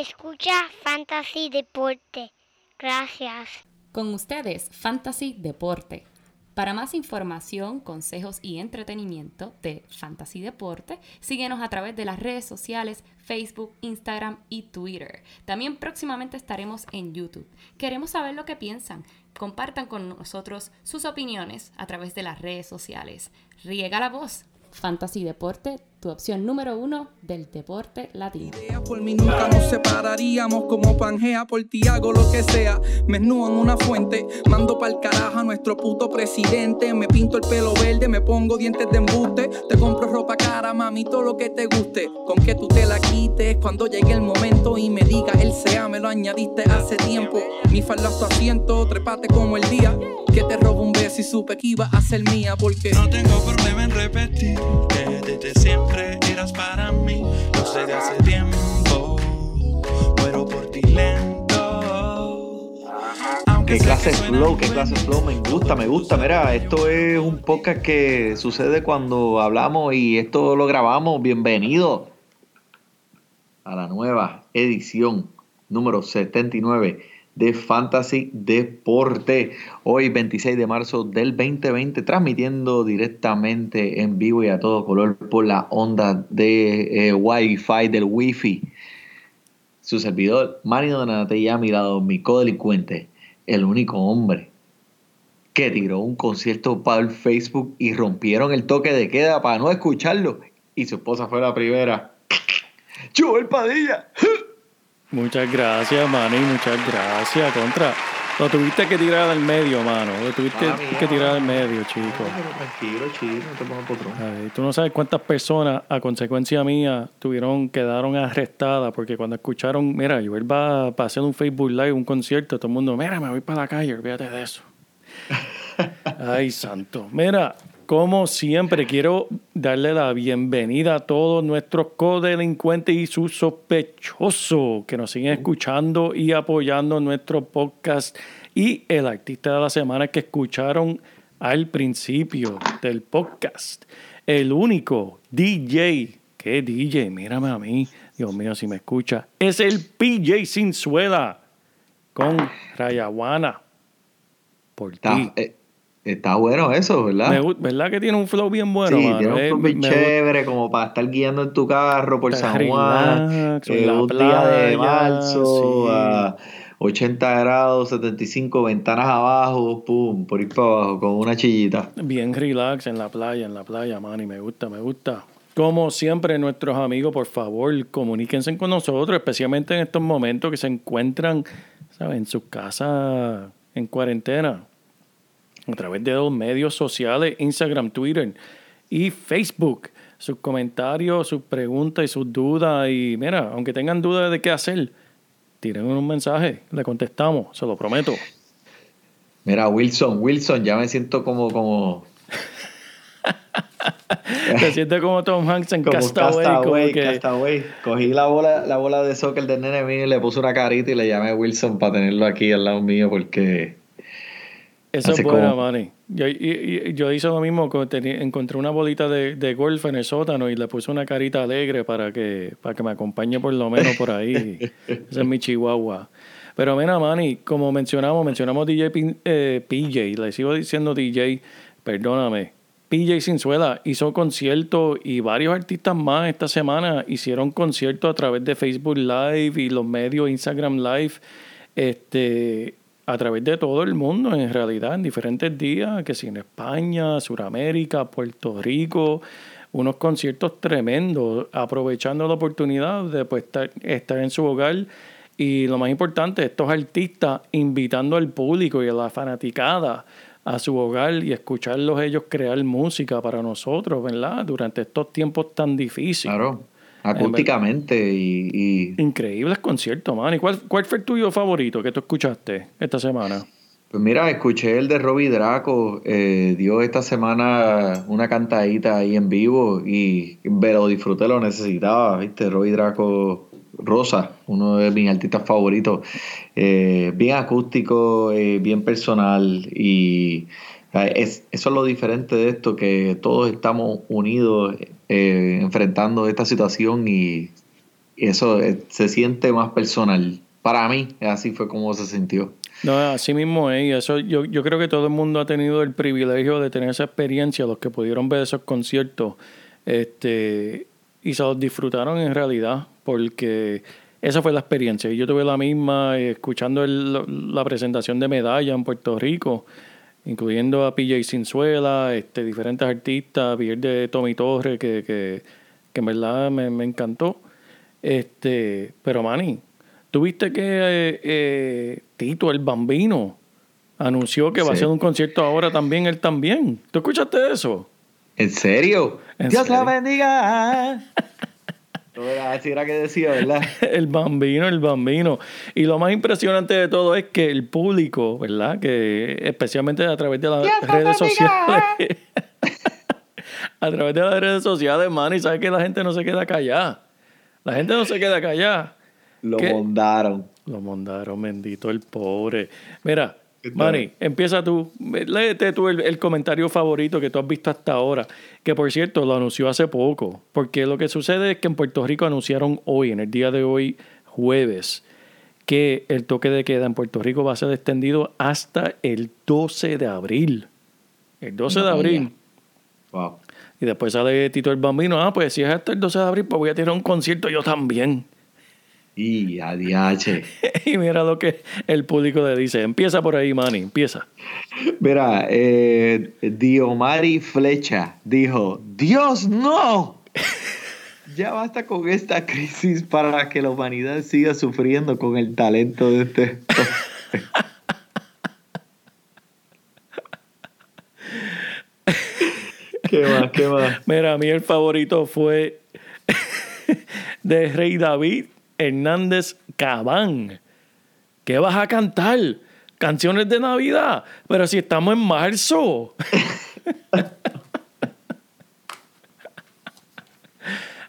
Escucha Fantasy Deporte. Gracias. Con ustedes, Fantasy Deporte. Para más información, consejos y entretenimiento de Fantasy Deporte, síguenos a través de las redes sociales Facebook, Instagram y Twitter. También próximamente estaremos en YouTube. Queremos saber lo que piensan. Compartan con nosotros sus opiniones a través de las redes sociales. Riega la voz. Fantasy Deporte tu opción número uno del deporte latino. Por mí nunca nos separaríamos como Pangea por ti hago lo que sea. Me en una fuente, mando pa'l carajo a nuestro puto presidente. Me pinto el pelo verde, me pongo dientes de embuste. Te compro ropa cara, mami, todo lo que te guste. Con que tú te la quites cuando llegue el momento y me diga el sea, me lo añadiste hace tiempo. Mi falda tu asiento, trepate como el día. Que te robo un beso y supe que iba a ser mía porque no tengo problema en repetir que desde siempre eras para mí, no sé de hace tiempo, pero por ti lento. Qué clase de flow, qué clase flow, me gusta, me gusta. Mira, esto es un podcast que sucede cuando hablamos y esto lo grabamos. Bienvenido a la nueva edición número 79 de Fantasy Deporte. Hoy 26 de marzo del 2020, transmitiendo directamente en vivo y a todo color por la onda de eh, Wi-Fi del Wi-Fi. Su servidor, Mario Donate, ya ha mirado mi codelincuente, el único hombre que tiró un concierto para el Facebook y rompieron el toque de queda para no escucharlo. Y su esposa fue la primera. el Padilla! Muchas gracias, Manny, muchas gracias. Contra. Lo tuviste que tirar al medio, mano. Lo tuviste que tirar al medio, chico. tranquilo, chico, no te pongas potrón. Tú no sabes cuántas personas, a consecuencia mía, tuvieron, quedaron arrestadas porque cuando escucharon, mira, yo va para hacer un Facebook Live, un concierto, todo el mundo, mira, me voy para la calle, olvídate de eso. Ay, santo. Mira, como siempre, quiero darle la bienvenida a todos nuestros codelincuentes y sus sospechosos que nos siguen escuchando y apoyando nuestro podcast y el artista de la semana que escucharon al principio del podcast. El único DJ, ¿qué DJ? Mírame a mí, Dios mío, si me escucha. Es el PJ Sinzuela con Rayawana. Por ti. Eh, Está bueno eso, ¿verdad? ¿Verdad que tiene un flow bien bueno? Sí, tiene un flow bien chévere, como para estar guiando en tu carro por San Juan, eh, un día de marzo, a 80 grados, 75 ventanas abajo, pum, por ir para abajo, con una chillita. Bien relax en la playa, en la playa, man, y me gusta, me gusta. Como siempre, nuestros amigos, por favor, comuníquense con nosotros, especialmente en estos momentos que se encuentran, ¿sabes? En sus casas en cuarentena a través de los medios sociales, Instagram, Twitter y Facebook. Sus comentarios, sus preguntas y sus dudas. Y mira, aunque tengan dudas de qué hacer, tiren un mensaje, le contestamos, se lo prometo. Mira, Wilson, Wilson, ya me siento como, como Te sientes como Tom Hanks en Castaway. Castaway, Cogí la bola, la bola de soccer del nene mío y le puse una carita y le llamé a Wilson para tenerlo aquí al lado mío porque eso es bueno, Manny. Yo, yo, hice lo mismo, encontré una bolita de, de, golf en el sótano y le puse una carita alegre para que, para que me acompañe por lo menos por ahí. Ese es mi chihuahua. Pero mira, Manny, como mencionamos, mencionamos DJ eh, PJ, le sigo diciendo DJ, perdóname. PJ Sinzuela hizo conciertos y varios artistas más esta semana hicieron conciertos a través de Facebook Live y los medios Instagram Live. Este, a través de todo el mundo, en realidad, en diferentes días, que si en España, Sudamérica, Puerto Rico, unos conciertos tremendos, aprovechando la oportunidad de pues, estar, en su hogar. Y lo más importante, estos artistas invitando al público y a la fanaticada a su hogar y escucharlos ellos crear música para nosotros, ¿verdad? Durante estos tiempos tan difíciles. Claro acústicamente y, Increíbles conciertos, man. ¿Y cuál, cuál fue el tuyo favorito que tú escuchaste esta semana? Pues mira, escuché el de Robbie Draco, eh, dio esta semana una cantadita ahí en vivo y me lo disfruté, lo necesitaba, ¿viste? Robbie Draco Rosa, uno de mis artistas favoritos, eh, bien acústico, eh, bien personal y es, eso es lo diferente de esto, que todos estamos unidos eh, enfrentando esta situación y, eso eh, se siente más personal. Para mí, así fue como se sintió. No, así mismo es. Eso, yo, yo creo que todo el mundo ha tenido el privilegio de tener esa experiencia, los que pudieron ver esos conciertos, este, y se los disfrutaron en realidad, porque esa fue la experiencia. Y yo tuve la misma eh, escuchando la presentación de Medalla en Puerto Rico, incluyendo a PJ Sinzuela, este, diferentes artistas, Pierre de Tommy Torres, que, que, que en verdad me, me encantó. Este, pero Manny, ¿tuviste que eh, eh, Tito el Bambino anunció que va a hacer un concierto ahora también, él también? ¿Tú escuchaste eso? ¿En serio? Dios la bendiga. Así era que decía, ¿verdad? el bambino, el bambino. Y lo más impresionante de todo es que el público, ¿verdad? Que especialmente a través de las redes sociales. a través de las redes sociales, man, y sabes que la gente no se queda callada. La gente no se queda callada. Lo mandaron. Lo mandaron, bendito el pobre. Mira, Manny, empieza tú. Léete tú el, comentario favorito que tú has visto hasta ahora, que por cierto lo anunció hace poco, porque lo que sucede es que en Puerto Rico anunciaron hoy, en el día de hoy, jueves, que el toque de queda en Puerto Rico va a ser extendido hasta el 12 de abril. El 12 de abril. Wow. Y después sale Tito el Bambino, ah, pues si es hasta el 12 de abril, pues voy a tener un concierto yo también. Y adiache. y mira lo que el público le dice. Empieza por ahí, Manny, empieza. Mira, eh, Diomari Flecha dijo, Dios no. ya basta con esta crisis para que la humanidad siga sufriendo con el talento de este... ¿Qué más? ¿Qué más? Mira, a mí el favorito fue de Rey David Hernández Cabán. ¿Qué vas a cantar? Canciones de Navidad. Pero si estamos en marzo.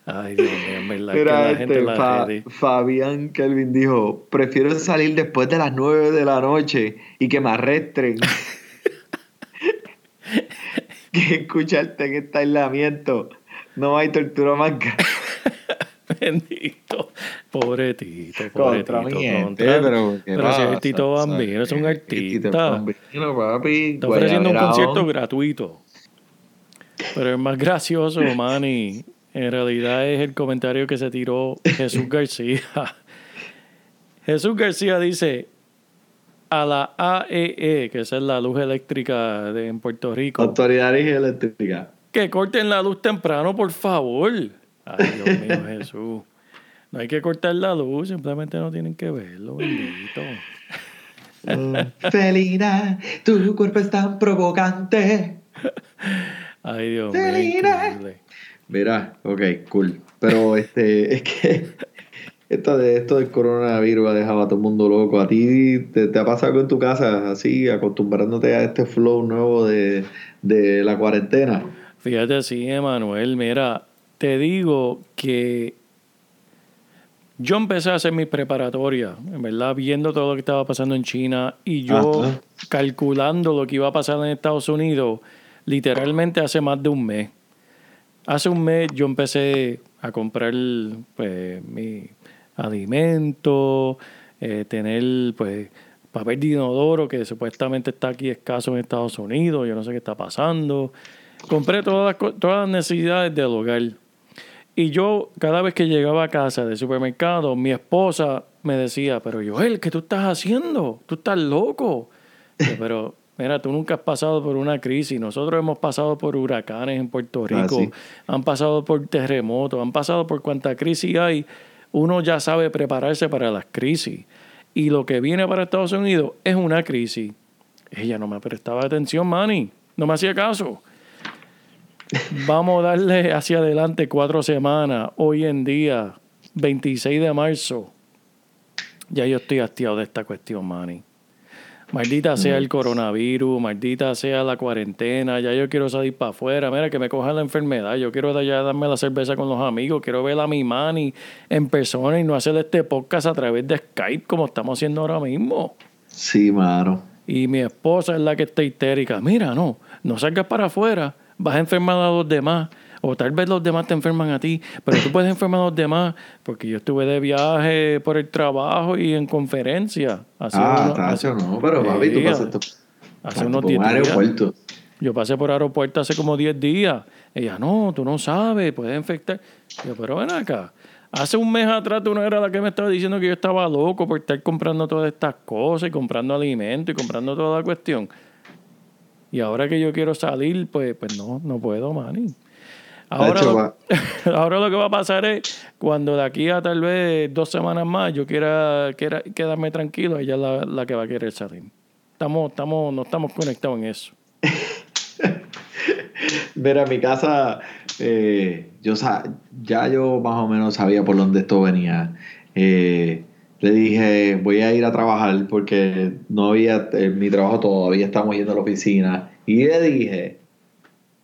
Ay, Dios mío, en verdad que la gente este, la Fabián Kelvin dijo, prefiero salir después de las 9 de la noche y que me arresten que escucharte en este aislamiento. No hay tortura más Bendito. Pobre Tito, pobre Tito. pero, pero si es Tito Bambino, es un artista. papi. Está ofreciendo un concierto gratuito. Pero es más gracioso, Manny, en realidad es el comentario que se tiró Jesús García. Jesús García dice, a la AEE, e, que es la luz eléctrica de, en Puerto Rico. Autoridad eléctrica. Que corten la luz temprano, por favor. Ay, Dios mío, Jesús. No hay que cortar la luz, simplemente no tienen que verlo, bendito. Oh, Felina, tu cuerpo es tan provocante. Ay, Dios mío. Mira, ok, cool. Pero este, es que esto, de, esto del coronavirus ha dejado a todo el mundo loco. ¿A ti te, ha pasado en tu casa así, acostumbrándote a este flow nuevo de, de la cuarentena? Fíjate, sí, Emanuel, mira, te digo que yo empecé a hacer mi preparatoria, en verdad, viendo todo lo que estaba pasando en China y yo calculando lo que iba a pasar en Estados Unidos, literalmente hace más de un mes. Hace un mes yo empecé a comprar pues, mi alimento, eh, tener pues papel de inodoro que supuestamente está aquí escaso en Estados Unidos, yo no sé qué está pasando. Compré todas todas las necesidades del hogar. Y yo, cada vez que llegaba a casa del supermercado, mi esposa me decía, pero Joel, ¿qué tú estás haciendo? Tú estás loco. pero, mira, tú nunca has pasado por una crisis. Nosotros hemos pasado por huracanes en Puerto ah, Rico, han pasado por terremotos, han pasado por cuánta crisis hay. Uno ya sabe prepararse para las crisis. Y lo que viene para Estados Unidos es una crisis. Ella no me prestaba atención, Manny. No me hacía caso. Vamos a darle hacia adelante cuatro semanas. Hoy en día, 26 de marzo. Ya yo estoy hastiado de esta cuestión, Manny. Maldita sea el coronavirus, maldita sea la cuarentena, ya yo quiero salir para afuera, mira que me coja la enfermedad, yo quiero ya darme la cerveza con los amigos, quiero ver a mi Manny en persona y no hacer este podcast a través de Skype como estamos haciendo ahora mismo. Sí, mano. Y mi esposa es la que está histérica, mira, no, no salgas para afuera, vas a enfermar a los demás. O tal vez los demás te enferman a ti, pero tú puedes enfermar a los demás porque yo estuve de viaje por el trabajo y en conferencia. Hace ah, hace, no, pero papi, tú pasaste hace unos 10 días. Yo pasé por aeropuerto hace como 10 días. Ella, no, tú no sabes, puedes infectar. Yo, pero ven acá. Hace un mes atrás tú no eras la que me estaba diciendo que yo estaba loco por estar comprando todas estas cosas y comprando alimentos y comprando toda la cuestión. Y ahora que yo quiero salir, pues, pues no, no puedo, mani. Ahora, lo, ahora lo que va a pasar es cuando de aquí a tal vez dos semanas más yo quiera, quiera quedarme tranquilo, ella es la, la que va a querer salir. Estamos, estamos, no estamos conectados en eso. Mira, mi casa, eh, yo ya yo más o menos sabía por dónde esto venía. Eh, le dije, voy a ir a trabajar porque no había, eh, mi trabajo todavía estamos yendo a la oficina. Y le dije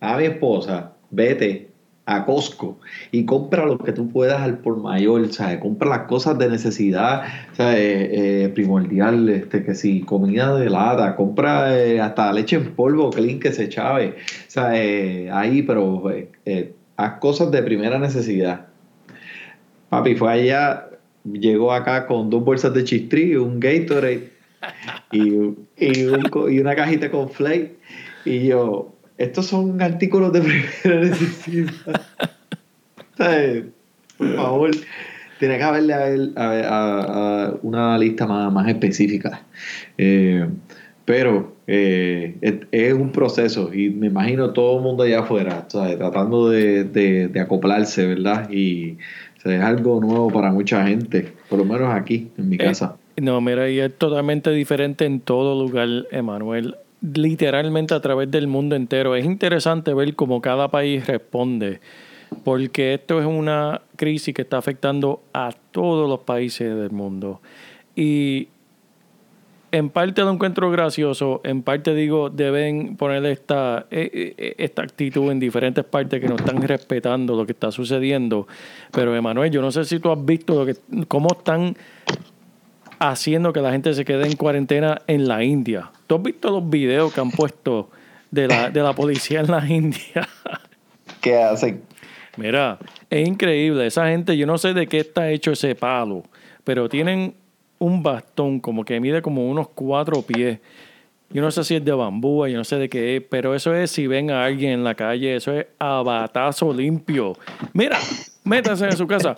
a mi esposa, vete a Costco y compra lo que tú puedas al por mayor, ¿sabes? Compra las cosas de necesidad, ¿sabes? Eh, eh, primordial, este, que si comida de lata, compra hasta leche en polvo, clean que se chave, ¿sabes? ahí, pero haz cosas de primera necesidad. Papi fue allá, llegó acá con dos bolsas de chistri, un Gatorade y, y, y una cajita con flake y yo, estos son artículos de primera necesidad. Por favor, tiene que haberle a, una lista más, específica. Eh, pero eh, es, un proceso y me imagino todo el mundo allá afuera, tratando de, acoplarse, ¿verdad? Y es algo nuevo para mucha gente, por lo menos aquí, en mi eh, casa. no, mira, y es totalmente diferente en todo lugar, Emanuel literalmente a través del mundo entero. Es interesante ver cómo cada país responde, porque esto es una crisis que está afectando a todos los países del mundo. Y en parte lo encuentro gracioso, en parte digo, deben poner esta, eh, eh, esta actitud en diferentes partes que no están respetando lo que está sucediendo. Pero Emanuel, yo no sé si tú has visto lo que, cómo están haciendo que la gente se quede en cuarentena en la India. ¿Tú has visto los videos que han puesto de la, de la policía en la India? ¿Qué hacen? Mira, es increíble. Esa gente, yo no sé de qué está hecho ese palo, pero tienen un bastón como que mide como unos cuatro pies. Yo no sé si es de bambú, yo no sé de qué es, pero eso es si ven a alguien en la calle, eso es a batazo limpio. Mira, métase en su casa.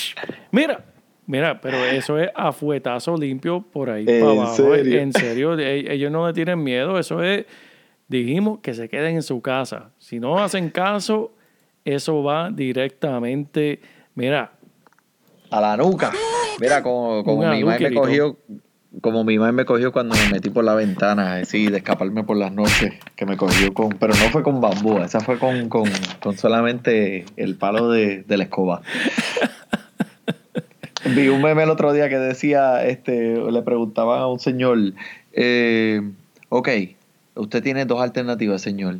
Mira, Mira, pero eso es afuetazo limpio por ahí para abajo. En serio, e, ellos no le tienen miedo. Eso es, dijimos que se queden en su casa. Si no hacen caso, eso va directamente, mira. A la nuca. Mira, como, como mi madre me cogió, como mi madre me cogió cuando me metí por la ventana, así, de escaparme por las noches, que me cogió con, pero no fue con bambú, esa fue con, con, con solamente el palo de, de la escoba. Vi un meme el otro día que decía, este, le preguntaban a un señor, eh, ok, usted tiene dos alternativas, señor.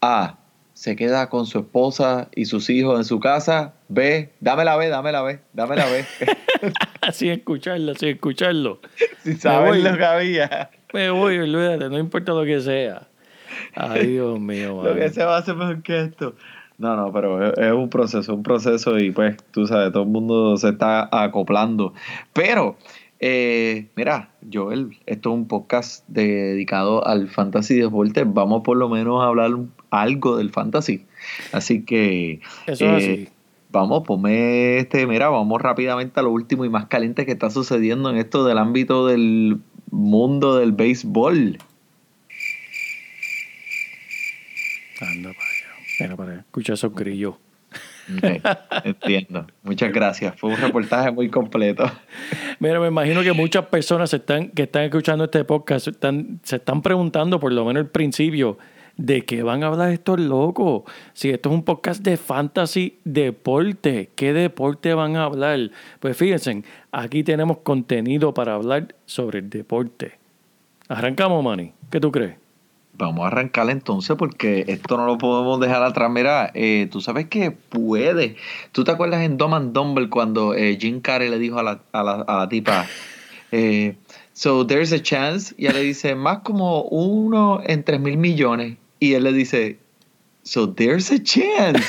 A, se queda con su esposa y sus hijos en su casa. B, dame la B, dame la B, dame la B. sin escucharlo, sin escucharlo. Sin saber lo que había. Me voy, olvídate, no importa lo que sea. Ay, Dios mío. Lo que se va a hacer mejor que esto. No, no, pero es, un proceso, un proceso y pues tú sabes, todo el mundo se está acoplando. Pero, eh, mira, Joel, esto es un podcast dedicado al fantasy deporte. Vamos por lo menos a hablar algo del fantasy. Así que... Eso es así. Eh, vamos, ponme este, mira, vamos rápidamente a lo último y más caliente que está sucediendo en esto del ámbito del mundo del béisbol. Anda, Mira, para escuchar esos grillos. entiendo. Muchas gracias. Fue un reportaje muy completo. Mira, me imagino que muchas personas están, que están escuchando este podcast están, se están preguntando, por lo menos al principio, ¿de qué van a hablar estos locos? Si esto es un podcast de fantasy deporte, ¿qué deporte van a hablar? Pues fíjense, aquí tenemos contenido para hablar sobre el deporte. Arrancamos, Manny. ¿Qué tú crees? Vamos a arrancar entonces porque esto no lo podemos dejar atrás. Mira, eh, tú sabes que puede. ¿Tú te acuerdas en Dom and Dumble cuando eh, Jim Carrey le dijo a la, a la, a la tipa, eh, so there's a chance? Y ella le dice, más como uno en tres mil millones. Y él le dice, so there's a chance.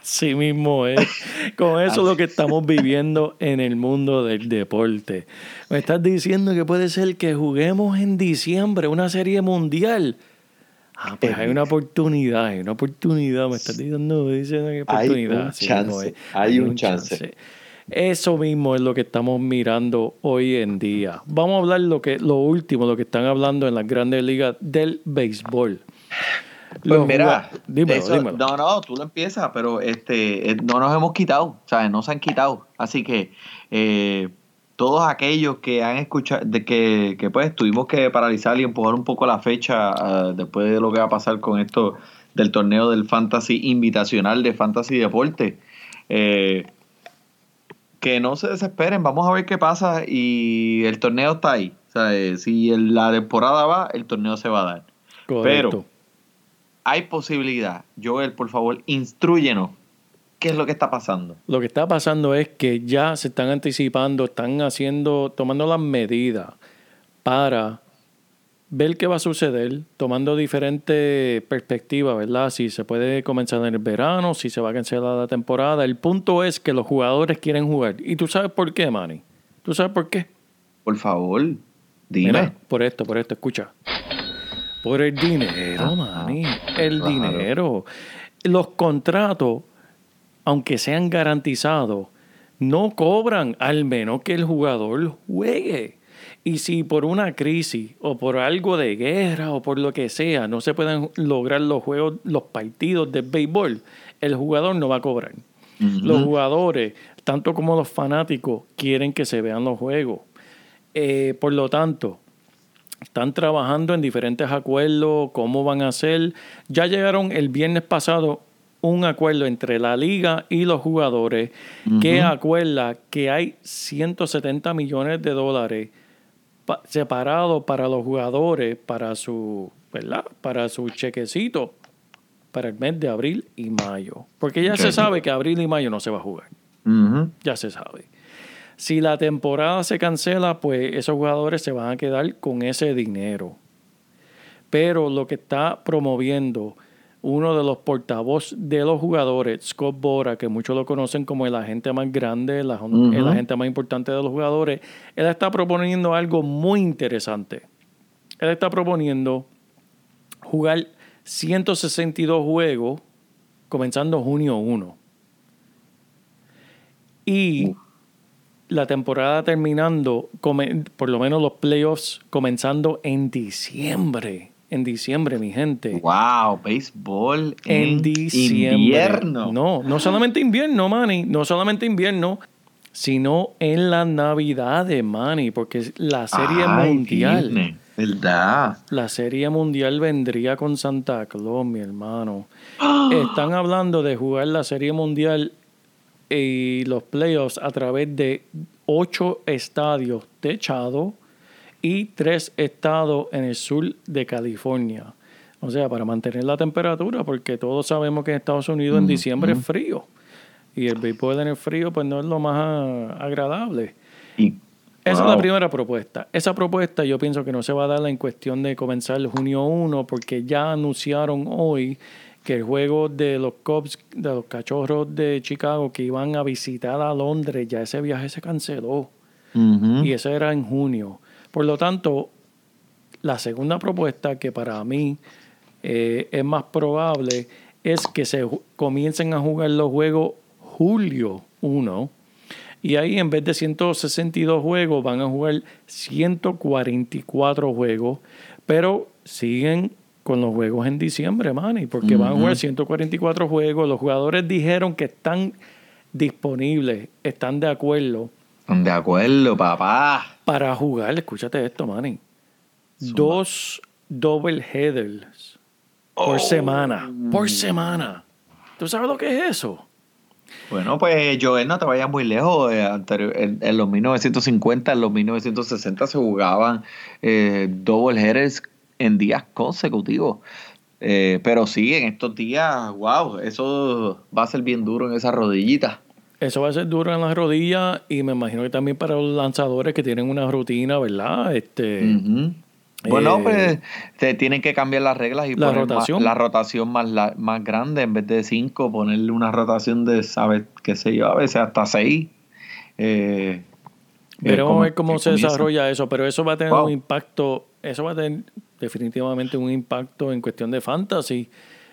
Así mismo es. Con eso es lo que estamos viviendo en el mundo del deporte. Me estás diciendo que puede ser que juguemos en diciembre una serie mundial. Ah, pues hay una oportunidad, hay una oportunidad. Me estás diciendo, diciendo que oportunidad. Hay un chance. Hay, un, chance. Eso mismo es lo que estamos mirando hoy en día. Vamos a hablar lo que lo último, lo que están hablando en las grandes ligas del béisbol. Pues mira, no, no, tú lo empiezas, pero este, eh, no nos hemos quitado, ¿sabes? No se han quitado. Así que eh, todos aquellos que han escuchado, de que, que, pues tuvimos que paralizar y empujar un poco la fecha ah, después de lo que va a pasar con esto del torneo del Fantasy Invitacional de Fantasy Deporte. Eh, que no se desesperen, vamos a ver qué pasa y el torneo está ahí. O sea, eh, si la temporada va, el torneo se va a dar. Pero hay posibilidad. Joel, por favor, instruyenos. ¿Qué es lo que está pasando? Lo que está pasando es que ya se están anticipando, están haciendo, tomando las medidas para ver qué va a suceder, tomando diferentes perspectivas, ¿verdad? Si se puede comenzar en el verano, si se va a cancelar la temporada. El punto es que los jugadores quieren jugar. ¿Y tú sabes por qué, Manny? ¿Tú sabes por qué? Por favor, dime. por esto, por esto, escucha. Por el dinero, ah, Manny. El dinero. Los contratos, aunque sean garantizados, no cobran al menos que el jugador juegue. Y si por una crisis o por algo de guerra o por lo que sea no se pueden lograr los juegos, los partidos de béisbol, el jugador no va a cobrar. Los jugadores, tanto como los fanáticos, quieren que se vean los juegos. Eh, por lo tanto, están trabajando en diferentes acuerdos, cómo van a hacer. Ya llegaron el viernes pasado un acuerdo entre la liga y los jugadores que acuerda que hay 170 millones de dólares separado para los jugadores, para su, ¿verdad? Para su chequecito para el mes de abril y mayo. Porque ya se sabe que abril y mayo no se va a jugar. Ya se sabe. Si la temporada se cancela, pues esos jugadores se van a quedar con ese dinero. Pero lo que está promoviendo uno de los portavoz de los jugadores, Scott Bora, que muchos lo conocen como el agente más grande, el, agente más importante de los jugadores, él está proponiendo algo muy interesante. Él está proponiendo jugar 162 juegos comenzando junio 1. Y la temporada terminando, por lo menos los playoffs comenzando en diciembre en diciembre, mi gente. Wow, béisbol en, diciembre. invierno. No, no solamente invierno, Manny, no solamente invierno, sino en la Navidad de Manny, porque la serie mundial. ¿Verdad? La serie mundial vendría con Santa Claus, mi hermano. Están hablando de jugar la serie mundial y los playoffs a través de ocho estadios techados y tres estados en el sur de California. O sea, para mantener la temperatura, porque todos sabemos que en Estados Unidos en diciembre es frío. Y el béisbol en el frío, pues no es lo más agradable. Y, Esa es la primera propuesta. Esa propuesta yo pienso que no se va a dar en cuestión de comenzar el junio 1, porque ya anunciaron hoy que el juego de los Cubs, de los cachorros de Chicago que iban a visitar a Londres, ya ese viaje se canceló. Y eso era en junio. Por lo tanto, la segunda propuesta, que para mí eh, es más probable, es que se comiencen a jugar los juegos julio 1. Y ahí en vez de 162 juegos van a jugar 144 juegos, pero siguen con los juegos en diciembre, Manny, porque van a jugar 144 juegos. Los jugadores dijeron que están disponibles, están de acuerdo de acuerdo, papá. Para jugar, escúchate esto, Manny. Dos double headers por oh. semana. Por semana. ¿Tú sabes lo que es eso? Bueno, pues Joel, no te vayas muy lejos. Eh, en, los 1950, en los 1960 se jugaban eh, double headers en días consecutivos. Eh, pero sí, en estos días, wow, eso va a ser bien duro en esa rodillita. Eso va a ser duro en las rodillas y me imagino que también para los lanzadores que tienen una rutina, ¿verdad? Este, Bueno, pues te tienen que cambiar las reglas y la poner rotación. Más, la rotación más, la, más grande en vez de cinco, ponerle una rotación de, ¿sabes? qué sé yo, a veces hasta seis. Eh, Veremos a ver cómo se desarrolla eso, pero eso va a tener wow. un impacto, eso va a tener definitivamente un impacto en cuestión de fantasy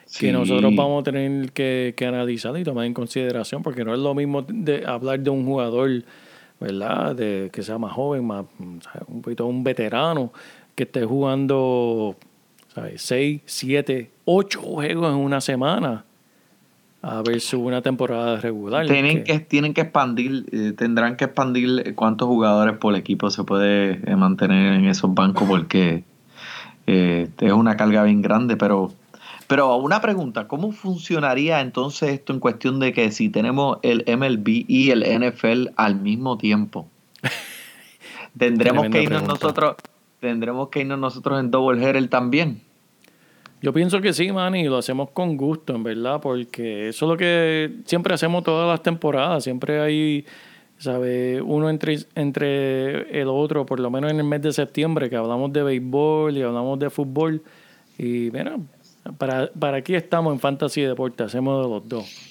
sí. que nosotros vamos a tener que, que, analizar y tomar en consideración, porque no es lo mismo de hablar de un jugador, ¿verdad? De que sea más joven, más un poquito un veterano, que esté jugando ¿sabes? 6, 7, 8 juegos en una semana a ver su una temporada regular. Tienen que, tienen que expandir, eh, tendrán que expandir cuántos jugadores por equipo se puede eh, mantener en esos bancos porque eh, es una carga bien grande, pero pero una pregunta, ¿cómo funcionaría entonces esto en cuestión de que si tenemos el MLB y el NFL al mismo tiempo? Tendremos que irnos pregunta. nosotros, tendremos que irnos nosotros en double header también. Yo pienso que sí, man, y lo hacemos con gusto, en verdad, porque eso es lo que siempre hacemos todas las temporadas. Siempre hay, ¿sabe? Uno entre, entre el otro, por lo menos en el mes de septiembre, que hablamos de béisbol y hablamos de fútbol. Y, mira, para, para aquí estamos en Fantasy Deporte, hacemos de los dos.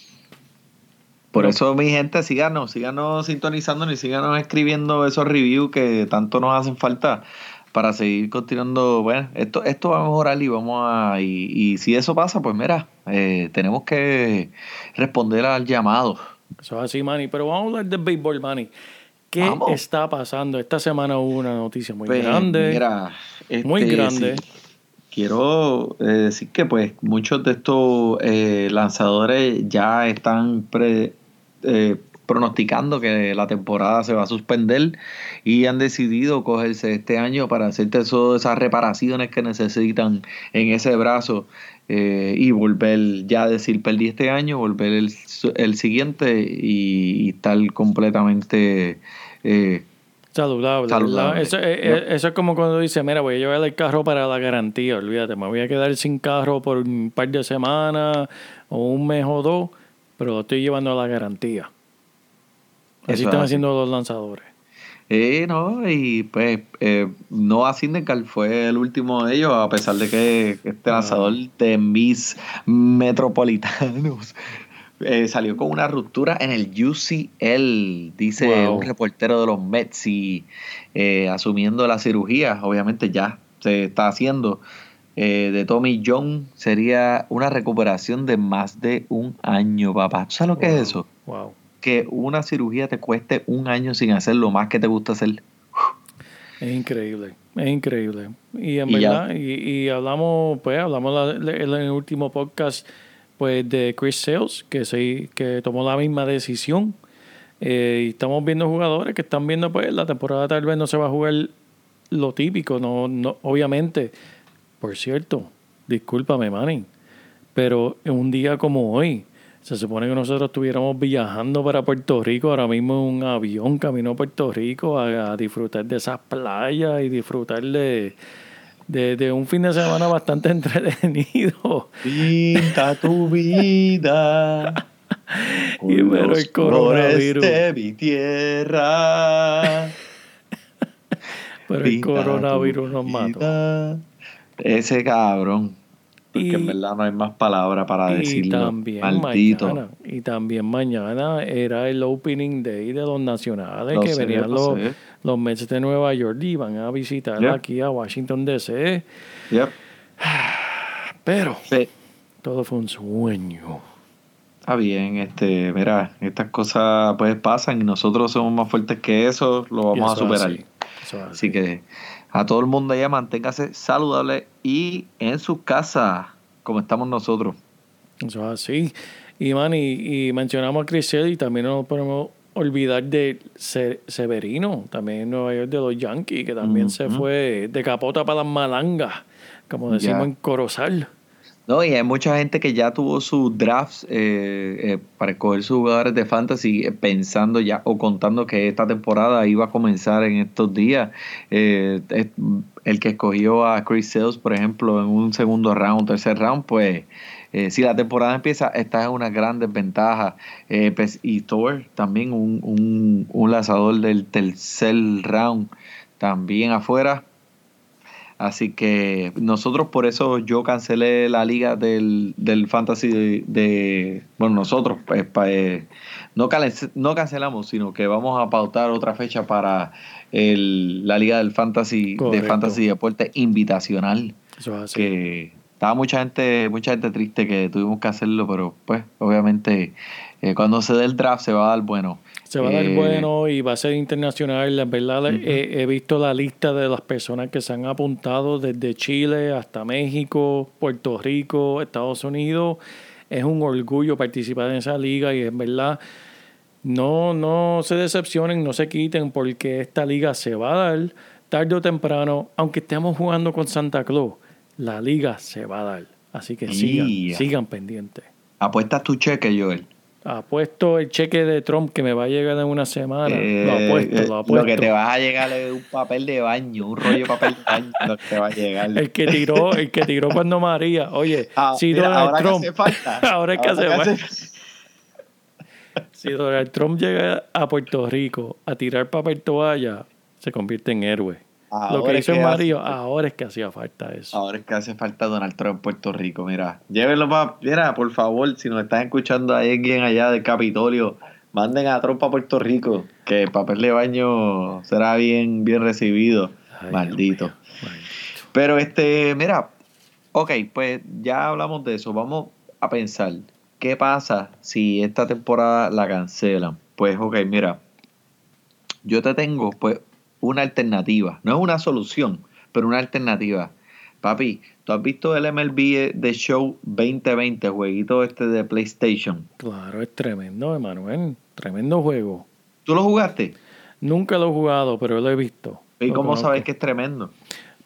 Por eso, mi gente, síganos, síganos sintonizando y síganos escribiendo esos reviews que tanto nos hacen falta para seguir continuando. Bueno, esto, esto va a mejorar y vamos a. Y, y si eso pasa, pues mira, eh, tenemos que responder al llamado. Eso es así, Manny. Pero vamos a hablar del béisbol, Manny. ¿Qué vamos. está pasando? Esta semana hubo una noticia muy pues, grande. Mira, este, muy grande. Sí. Quiero eh, decir que pues muchos de estos eh, lanzadores ya están pre, eh, pronosticando que la temporada se va a suspender y han decidido cogerse este año para hacer todas esas reparaciones que necesitan en ese brazo eh, y volver ya a decir perdí este año, volver el, el siguiente y, y, estar completamente eh, saludable. saludable. Eso, eh, eso, es como cuando dice, mira, voy a llevar el carro para la garantía, olvídate, me voy a quedar sin carro por un par de semanas o un mes o dos, pero lo estoy llevando a la garantía. Así están haciendo los lanzadores. Eh, no, y pues eh, Noah fue el último de ellos, a pesar de que este lanzador de Miss Metropolitanos eh, salió con una ruptura en el UCL, dice wow. un reportero de los Mets, y eh, asumiendo la cirugía, obviamente ya se está haciendo. Eh, de Tommy John sería una recuperación de más de un año, papá. ¿Sabes lo wow. que es eso? Wow que una cirugía te cueste un año sin hacer lo más que te gusta hacer. Es increíble, es increíble. Y en y verdad, y, y, hablamos, pues, hablamos en el último podcast, pues, de Chris Sales, que se, que tomó la misma decisión. Eh, y estamos viendo jugadores que están viendo, pues, la temporada tal vez no se va a jugar lo típico, no, no, obviamente. Por cierto, discúlpame, Manny, pero en un día como hoy, se supone que nosotros estuviéramos viajando para Puerto Rico, ahora mismo en un avión camino a Puerto Rico a, a disfrutar de esas playas y disfrutar de, de, de, un fin de semana bastante entretenido. Pinta tu vida. y pero el coronavirus. de mi tierra. pero el coronavirus nos mató. Ese cabrón. Porque Y- en verdad no hay más palabra para Y decirlo. también, Maldito. mañana, y también mañana era el opening day de los nacionales que sé, venían lo los, sé. los Mets de Nueva York y van a visitar aquí a Washington DC. Yep. Pero Sí. todo fue un sueño. Está bien, este, mira, estas cosas pues pasan y nosotros somos más fuertes que eso, lo vamos a eso superar. Así que a todo el mundo allá manténgase saludable y en su casa, como estamos nosotros. Eso es así. Y, man, y, y mencionamos a Chris Sale y también no nos podemos olvidar de Se- Severino, también en Nueva York de los Yankees, que también se fue de capota para las malangas, como decimos en Corozal. No, y hay mucha gente que ya tuvo sus drafts eh, eh, para escoger sus jugadores de fantasy eh, pensando ya o contando que esta temporada iba a comenzar en estos días. Eh, es- el que escogió a Chris Sales, por ejemplo, en un segundo round, tercer round, pues si la temporada empieza, está en una gran desventaja. Pues, y Thor, también un, un, un lanzador del tercer round, también afuera. Así que nosotros por eso yo cancelé la liga del, del fantasy de, bueno nosotros pues, eh, no, no cancelamos sino que vamos a pautar otra fecha para el, la liga del fantasy de fantasy deporte invitacional. Que estaba mucha gente mucha gente triste que tuvimos que hacerlo pero pues obviamente eh, cuando se dé el draft se va a dar bueno se va a dar eh, bueno y va a ser internacional. En verdad, he, visto la lista de las personas que se han apuntado desde Chile hasta México, Puerto Rico, Estados Unidos. Es un orgullo participar en esa liga y en verdad no, no se decepcionen, no se quiten porque esta liga se va a dar tarde o temprano, aunque estemos jugando con Santa Claus, la liga se va a dar. Así que sigan, sigan pendientes. Apuestas tu cheque, Joel. Apuesto el cheque de Trump que me va a llegar en una semana. lo eh, apuesto, lo apuesto. Lo que te va a llegar es un papel de baño, un rollo de papel de baño lo que te va a llegar. El que tiró, el que tiró cuando María. Oye, ah, si Donald Trump. ahora es que hace falta. Si Donald Trump llega a Puerto Rico a tirar papel toalla, se convierte en héroe lo que hizo Mario, ahora es que hacía falta eso. Ahora es que hace falta Donald Trump en Puerto Rico. Mira, llévenlo para. Mira, por favor, si nos están escuchando a alguien allá del Capitolio, manden a Trump a Puerto Rico, que el papel de baño será bien, bien recibido. Maldito. Pero este, mira, ok, pues ya hablamos de eso. Vamos a pensar, ¿qué pasa si esta temporada la cancelan? Pues, ok, mira, yo te tengo, pues, una alternativa. No es una solución, pero una alternativa. Papi, ¿tú has visto el MLB de Show 2020, jueguito este de PlayStation? Claro, es tremendo, Emanuel. Tremendo juego. ¿Tú lo jugaste? Nunca lo he jugado, pero lo he visto. ¿Y cómo sabes que es tremendo?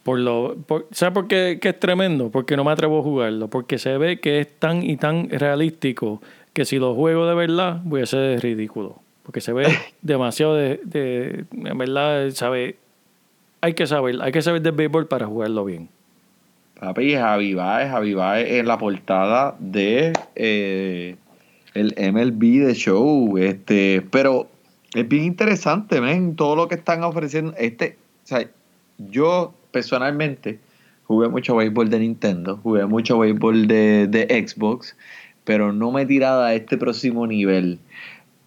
Por lo, ¿Sabes por qué es tremendo? Porque no me atrevo a jugarlo. Porque se ve que es tan y tan realístico que si lo juego de verdad voy a ser ridículo. Porque se ve demasiado de, de, En verdad, sabe. Hay que saber, hay que saber de béisbol para jugarlo bien. Papi, Javi Baez, Javi Baez en la portada de eh, el MLB de show. Este, pero es bien interesante, ven, todo lo que están ofreciendo. Este, o sea, yo personalmente jugué mucho béisbol de Nintendo, jugué mucho béisbol de, de Xbox, pero no me he tirado a este próximo nivel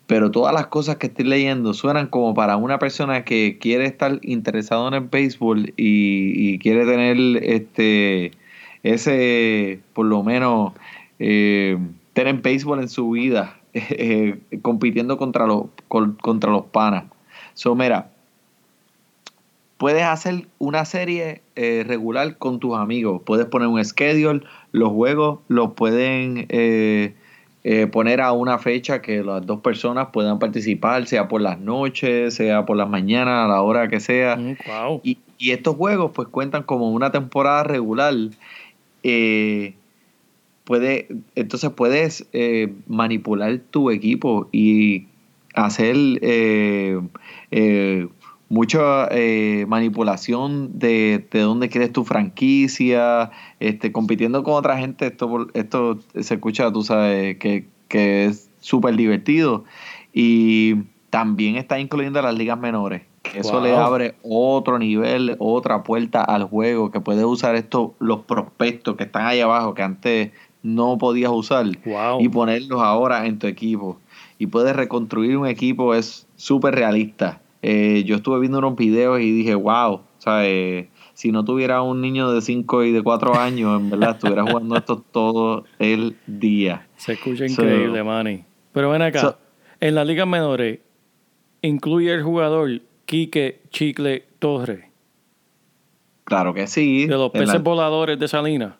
pero todas las cosas que estoy leyendo suenan como para una persona que quiere estar interesado en el béisbol y, quiere tener este ese por lo menos eh, tener béisbol en su vida eh, compitiendo contra los contra los panas. So mira puedes hacer una serie eh, regular con tus amigos. Puedes poner un schedule los juegos los pueden eh, poner a una fecha que las dos personas puedan participar, sea por las noches, sea por las mañanas, a la hora que sea. Mm, y, estos juegos pues cuentan como una temporada regular. Eh, puede, entonces puedes eh, manipular tu equipo y hacer mucha eh, manipulación de, de, dónde quieres tu franquicia, este, compitiendo con otra gente, esto, esto se escucha, tú sabes, que, es súper divertido. Y también está incluyendo las ligas menores. Eso le abre otro nivel, otra puerta al juego, que puedes usar esto, los prospectos que están ahí abajo, que antes no podías usar, y ponerlos ahora en tu equipo. Y puedes reconstruir un equipo, es súper realista eh, yo estuve viendo unos videos y dije, wow, o sea, eh, si no tuviera un niño de 5 y de 4 años, en verdad, estuviera jugando esto todo el día. Se escucha increíble, Manny. Pero ven acá, en la Liga Menores, incluye el jugador Quique Chicle Torre. Claro que sí. De los peces voladores de Salinas.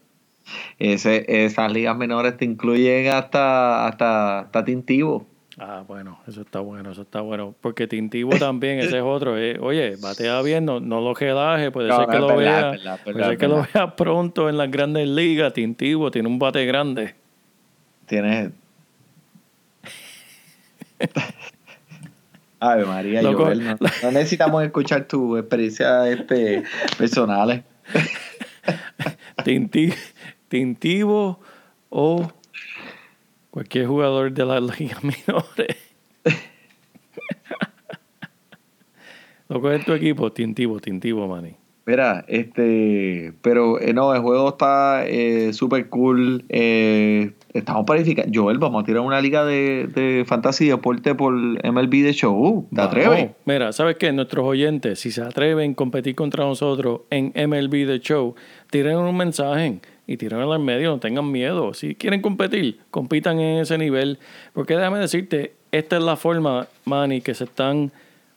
Ese, esas ligas menores te incluyen hasta, hasta, hasta Tintivo. Ah, bueno, eso está bueno, eso está bueno. Porque Tintivo también, ese es otro. Eh. Oye, batea bien, no, no lo relaje, puede ser que lo vea. puede ser que lo vea pronto en las grandes ligas. Tintivo tiene un bate grande. Tiene. Ay, María, Joel, no, no, necesitamos escuchar tu experiencia este, personales. Tintivo o Cualquier jugador de la liga menores. Lo coge tu equipo, tintivo, tintivo, Manny. Mira, este, pero eh, no, el juego está eh, súper cool. Eh, estamos planificando. Joel, vamos a tirar una liga de, de fantasy y deporte por MLB de show. ¿Te atreves? Mira, ¿sabes qué? Nuestros oyentes, si se atreven a competir contra nosotros en MLB de show, tiren un mensaje y tírenlo al medio, no tengan miedo. Si quieren competir, compitan en ese nivel. Porque déjame decirte, esta es la forma, Manny, que se están,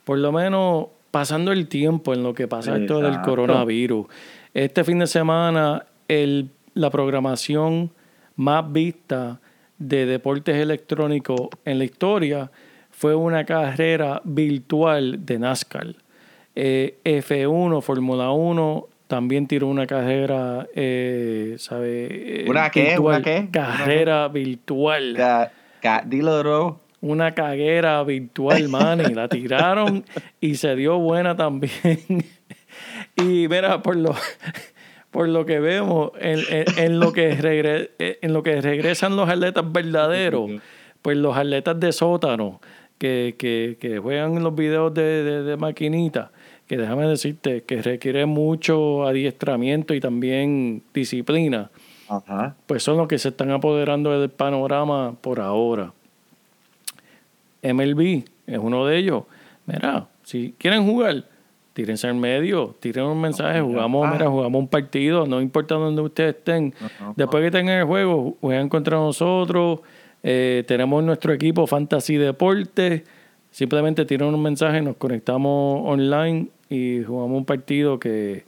por lo menos pasando el tiempo en lo que pasa esto del coronavirus. Este fin de semana, el, la programación más vista de deportes electrónicos en la historia fue una carrera virtual de NASCAR. Eh, F1, Fórmula 1, también tiró una carrera, eh, ¿sabe? ¿Una qué? ¿Una qué? Carrera virtual. dilo, una caguera virtual, man, y la tiraron y se dio buena también. y mira, por lo, por lo que vemos, en, lo que en lo que regresan los atletas verdaderos, pues los atletas de sótano que, que, que juegan en los videos de, de, maquinita, que déjame decirte que requiere mucho adiestramiento y también disciplina, pues son los que se están apoderando del panorama por ahora. MLB es uno de ellos. Mira, si quieren jugar, tírense en medio, tiren un mensaje, jugamos, mira, jugamos un partido, no importa dónde ustedes estén. Después que tengan el juego, juegan contra nosotros. Eh, tenemos nuestro equipo Fantasy Deportes. Simplemente tiren un mensaje, nos conectamos online y jugamos un partido que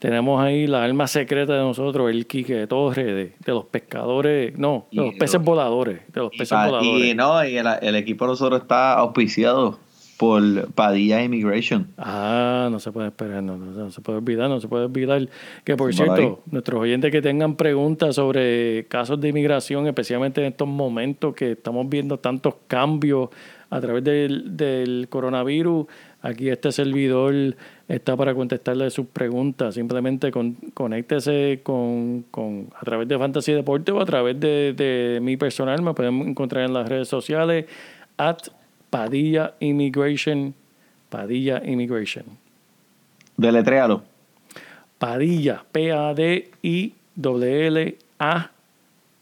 tenemos ahí la alma secreta de nosotros, el Quique de Torre, de, los pescadores, no, de los peces voladores, de los peces voladores. Y no, y el, equipo de nosotros está auspiciado por Padilla Immigration. Ah, no se puede esperar, no, se puede olvidar, no se puede olvidar. Que por cierto, nuestros oyentes que tengan preguntas sobre casos de inmigración, especialmente en estos momentos que estamos viendo tantos cambios a través del, del coronavirus, Aquí este servidor está para contestarle sus preguntas. Simplemente con, conéctese con, con, a través de Fantasy Deporte o a través de, de mi personal. Me pueden encontrar en las redes sociales at Padilla Immigration. Padilla Immigration. Deletréalo. Padilla, P-A-D-I-L-L-A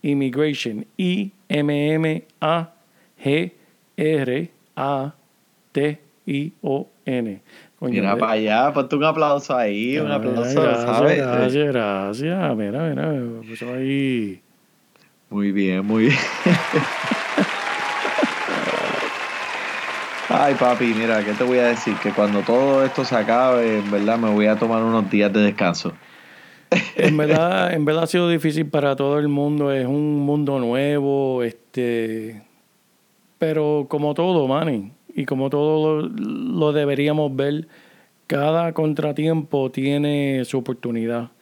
Immigration. I-M-M-A-G-R-A-T I-O-N. mira para allá, ponte un aplauso ahí, un aplauso, gracias, ¿sabes? Gracias, gracias. Mira, mira, pues ahí. Muy bien, muy bien. Ay, papi, mira, ¿qué te voy a decir? Que cuando todo esto se acabe, en verdad me voy a tomar unos días de descanso. En verdad, en verdad ha sido difícil para todo el mundo, es un mundo nuevo, este, pero como todo, Manny, y como todo lo, deberíamos ver, cada contratiempo tiene su oportunidad,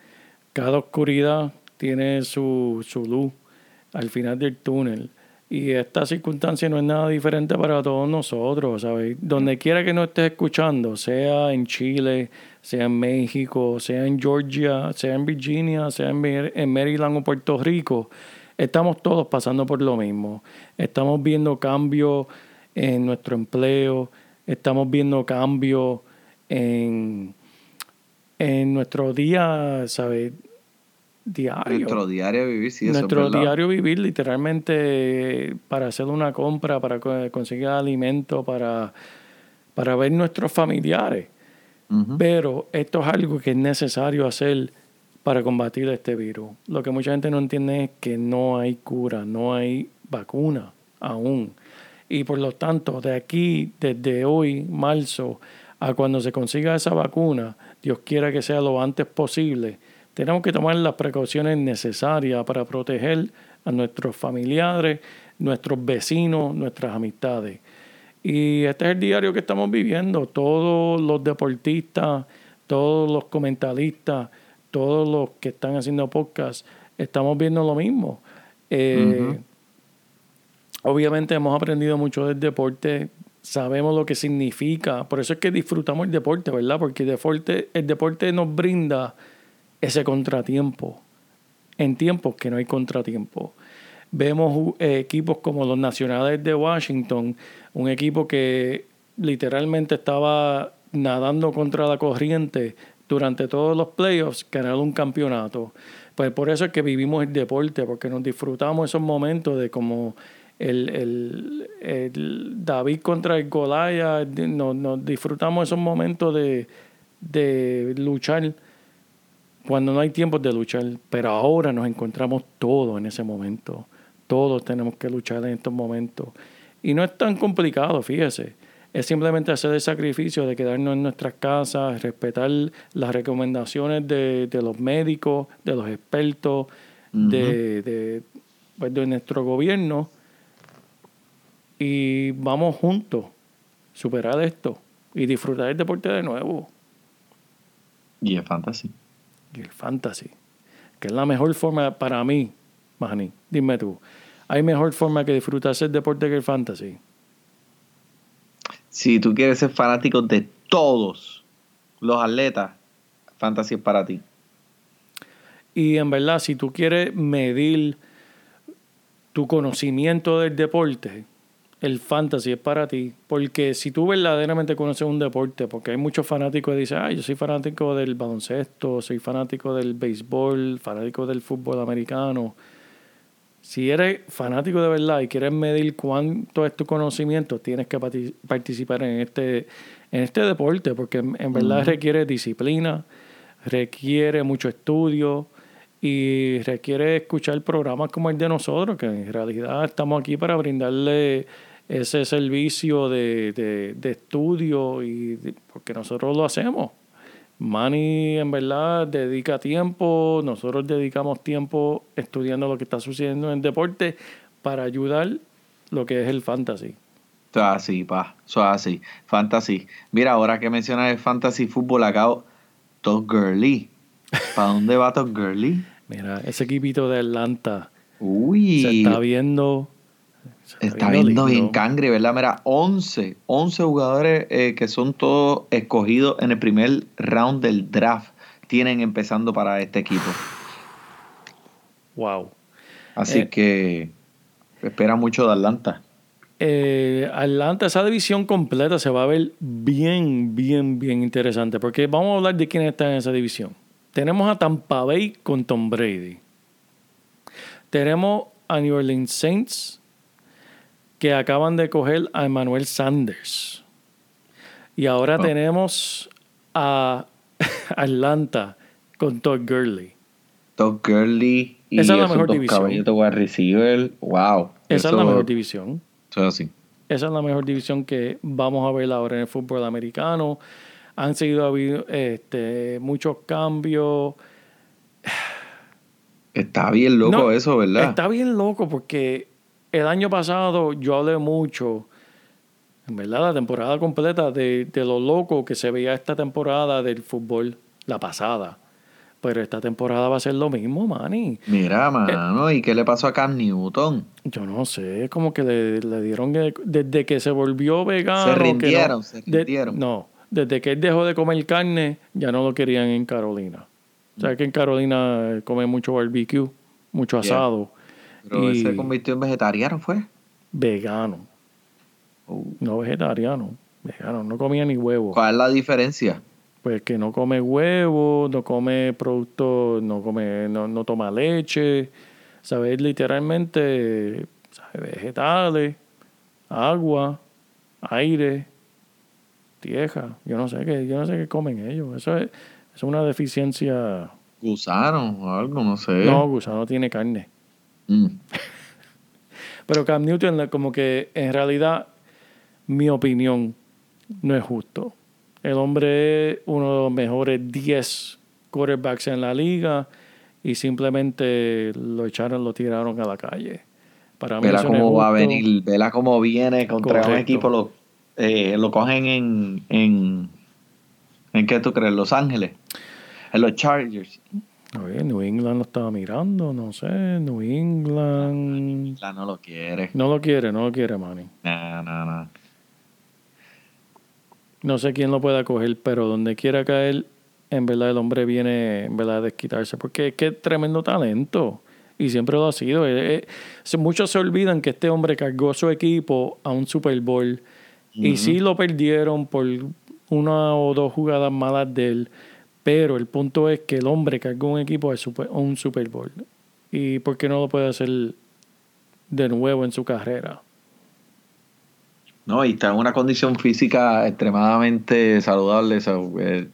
cada oscuridad tiene su, su luz al final del túnel. Y esta circunstancia no es nada diferente para todos nosotros, ¿sabes? Donde quiera que nos estés escuchando, sea en Chile, sea en México, sea en Georgia, sea en Virginia, sea en Maryland o Puerto Rico, estamos todos pasando por lo mismo. Estamos viendo cambios en nuestro empleo, estamos viendo cambios en, en nuestro día, ¿sabes? Diario. Nuestro diario vivir, sí, Nuestro diario vivir, literalmente, para hacer una compra, para conseguir alimento, para, para ver nuestros familiares. Pero esto es algo que es necesario hacer para combatir este virus. Lo que mucha gente no entiende es que no hay cura, no hay vacuna aún. Y por lo tanto, de aquí, desde hoy, marzo, a cuando se consiga esa vacuna, Dios quiera que sea lo antes posible, tenemos que tomar las precauciones necesarias para proteger a nuestros familiares, nuestros vecinos, nuestras amistades. Y este es el diario que estamos viviendo. Todos los deportistas, todos los comentaristas, todos los que están haciendo podcast, estamos viendo lo mismo. Eh, Obviamente hemos aprendido mucho del deporte, sabemos lo que significa, por eso es que disfrutamos el deporte, ¿verdad? Porque el deporte, el deporte nos brinda ese contratiempo, en tiempos que no hay contratiempo. Vemos eh, equipos como los Nacionales de Washington, un equipo que literalmente estaba nadando contra la corriente durante todos los playoffs ganar un campeonato. Pues por eso es que vivimos el deporte, porque nos disfrutamos esos momentos de como el, el, el David contra el Golaya, nos, nos disfrutamos esos momentos de, de luchar cuando no hay tiempo de luchar, pero ahora nos encontramos todos en ese momento. Todos tenemos que luchar en estos momentos. Y no es tan complicado, fíjese. Es simplemente hacer el sacrificio de quedarnos en nuestras casas, respetar las recomendaciones de, los médicos, de los expertos, de, pues, de nuestro gobierno. Y vamos juntos, superar esto y disfrutar el deporte de nuevo. Y el fantasy. Y el fantasy. Que es la mejor forma para mí, Mahani. Dime tú. ¿Hay mejor forma que disfrutarse el deporte que el fantasy? Si tú quieres ser fanático de todos los atletas, fantasy es para ti. Y en verdad, si tú quieres medir tu conocimiento del deporte, el fantasy es para ti. Porque si tú verdaderamente conoces un deporte, porque hay muchos fanáticos que dicen, ah, yo soy fanático del baloncesto, soy fanático del béisbol, fanático del fútbol americano. Si eres fanático de verdad y quieres medir cuánto es tu conocimiento, tienes que participar en este, en este deporte, porque en, verdad requiere disciplina, requiere mucho estudio, y requiere escuchar programas como el de nosotros, que en realidad estamos aquí para brindarle ese servicio de, estudio y porque nosotros lo hacemos. Manny en verdad dedica tiempo, nosotros dedicamos tiempo estudiando lo que está sucediendo en el deporte para ayudar lo que es el fantasy. Eso así, pa, eso así. Fantasy. Mira, ahora que mencionas el fantasy fútbol, acá, Top Girly. ¿Para dónde va Top Girly? Mira, ese equipito de Atlanta Uy. se está viendo Está viendo bien cangre, ¿verdad? Mira, 11, 11 jugadores eh, que son todos escogidos en el primer round del draft tienen empezando para este equipo. Wow. Así eh, que espera mucho de Atlanta. Eh, Atlanta, esa división completa se va a ver bien, bien, bien interesante. Porque vamos a hablar de quién está en esa división. Tenemos a Tampa Bay con Tom Brady. Tenemos a New Orleans Saints que acaban de coger a Emmanuel Sanders. Y ahora oh. tenemos a Atlanta con Todd Gurley. Todd Gurley y Esa es la mejor división. receiver. Wow. Esa es la mejor división. Eso sí. Esa es la mejor división que vamos a ver ahora en el fútbol americano. Han seguido habido este, muchos cambios. Está bien loco eso, ¿verdad? Está bien loco porque el año pasado yo hablé mucho, en verdad, la temporada completa de, lo loco que se veía esta temporada del fútbol, la pasada. Pero esta temporada va a ser lo mismo, Manny. Mira, mano, ¿y qué le pasó a Cam Newton? Yo no sé, como que le, dieron desde que se volvió vegano. Se rindieron, se rindieron. no, desde que él dejó de comer carne, ya no lo querían en Carolina. O sea que en Carolina come mucho barbecue, mucho asado. Pero él se convirtió en vegetariano, ¿fue? Vegano. Oh. No vegetariano, vegano, no comía ni huevo. ¿Cuál es la diferencia? Pues que no come huevo, no come productos, no come, no, no toma leche, ¿sabes? Literalmente, ¿sabes? Vegetales, agua, aire, tierra, yo no sé qué, yo no sé qué comen ellos. Eso es, es una deficiencia. Gusano o algo, no sé. No, gusano tiene carne. Mm. Pero Cam Newton, como que en realidad, mi opinión, no es justo. El hombre es uno de los mejores 10 quarterbacks en la liga y simplemente lo echaron, lo tiraron a la calle. Para mí cómo va a venir, vela cómo viene contra un equipo, lo, eh, lo cogen en, en, ¿en qué tú crees? Los Ángeles, en los Chargers. New England lo estaba mirando, no sé, New England... no lo quiere. No lo quiere, no lo quiere, Manny. No, no, no. No sé quién lo pueda coger, pero donde quiera caer, en verdad el hombre viene, en verdad, a desquitarse, porque es tremendo talento. Y siempre lo ha sido. Eh, eh, muchos se olvidan que este hombre cargó su equipo a un Super Bowl. Y sí lo perdieron por una o dos jugadas malas de él Pero el punto es que el hombre carga un equipo a un Super Bowl. ¿Y por qué no lo puede hacer de nuevo en su carrera? No, y está en una condición física extremadamente saludable.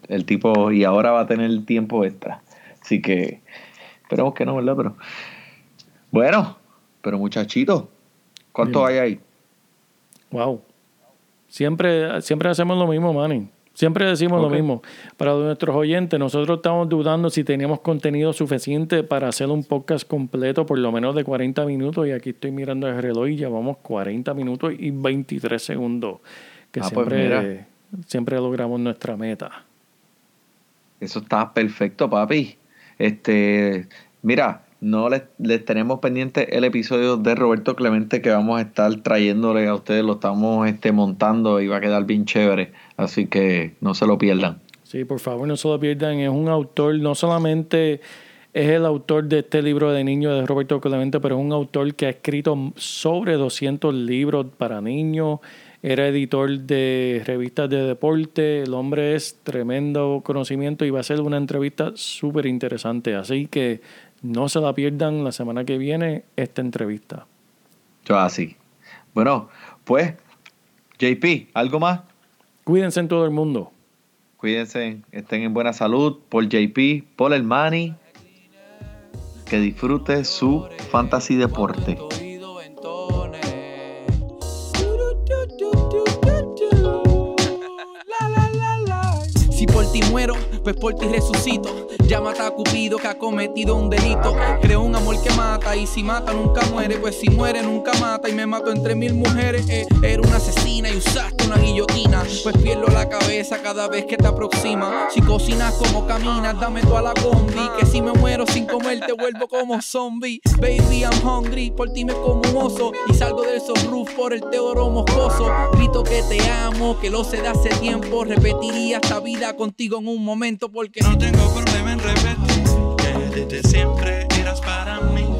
el, tipo, y ahora va a tener tiempo extra. Así que esperemos que no, ¿verdad? Pero bueno, pero muchachito, ¿cuánto hay ahí? Wow. Siempre, siempre hacemos lo mismo, Manny. Siempre decimos lo mismo. Para nuestros oyentes, nosotros estamos dudando si teníamos contenido suficiente para hacer un podcast completo, por lo menos de 40 minutos. Y aquí estoy mirando el reloj y llevamos 40 minutos y 23 segundos. Que ah, pues siempre, siempre logramos nuestra meta. Eso está perfecto, papi. Este, mira, no les, tenemos pendiente el episodio de Roberto Clemente que vamos a estar trayéndole a ustedes, lo estamos este, montando y va a quedar bien chévere, así que no se lo pierdan. Sí, por favor, no se lo pierdan, es un autor, no solamente es el autor de este libro de niños de Roberto Clemente, pero es un autor que ha escrito sobre 200 libros para niños, era editor de revistas de deporte, el hombre es tremendo conocimiento y va a ser una entrevista súper interesante, así que no se la pierdan la semana que viene esta entrevista. Yo así. Bueno, pues, JP, ¿algo más? Cuídense en todo el mundo. Cuídense, estén en buena salud. Por JP, por el Mani. Que disfrute su fantasy deporte. Si por ti muero pues por ti resucito. Mata a Cupido que ha cometido un delito. Creo un amor que mata y si mata nunca muere. Pues si muere nunca mata y me mato entre mil mujeres. Eh, era una asesina y usaste una guillotina. Pues pierdo la cabeza cada vez que te aproxima. Si cocinas como caminas, dame toda la combi. Que si me muero sin comer te vuelvo como zombie. Baby, I'm hungry. Por ti me como un oso. Y salgo del roof por el teoro moscoso. Grito que te amo, que lo sé de hace tiempo. Repetiría esta vida contigo en un momento porque no tengo deben repetir que desde siempre eras para mí.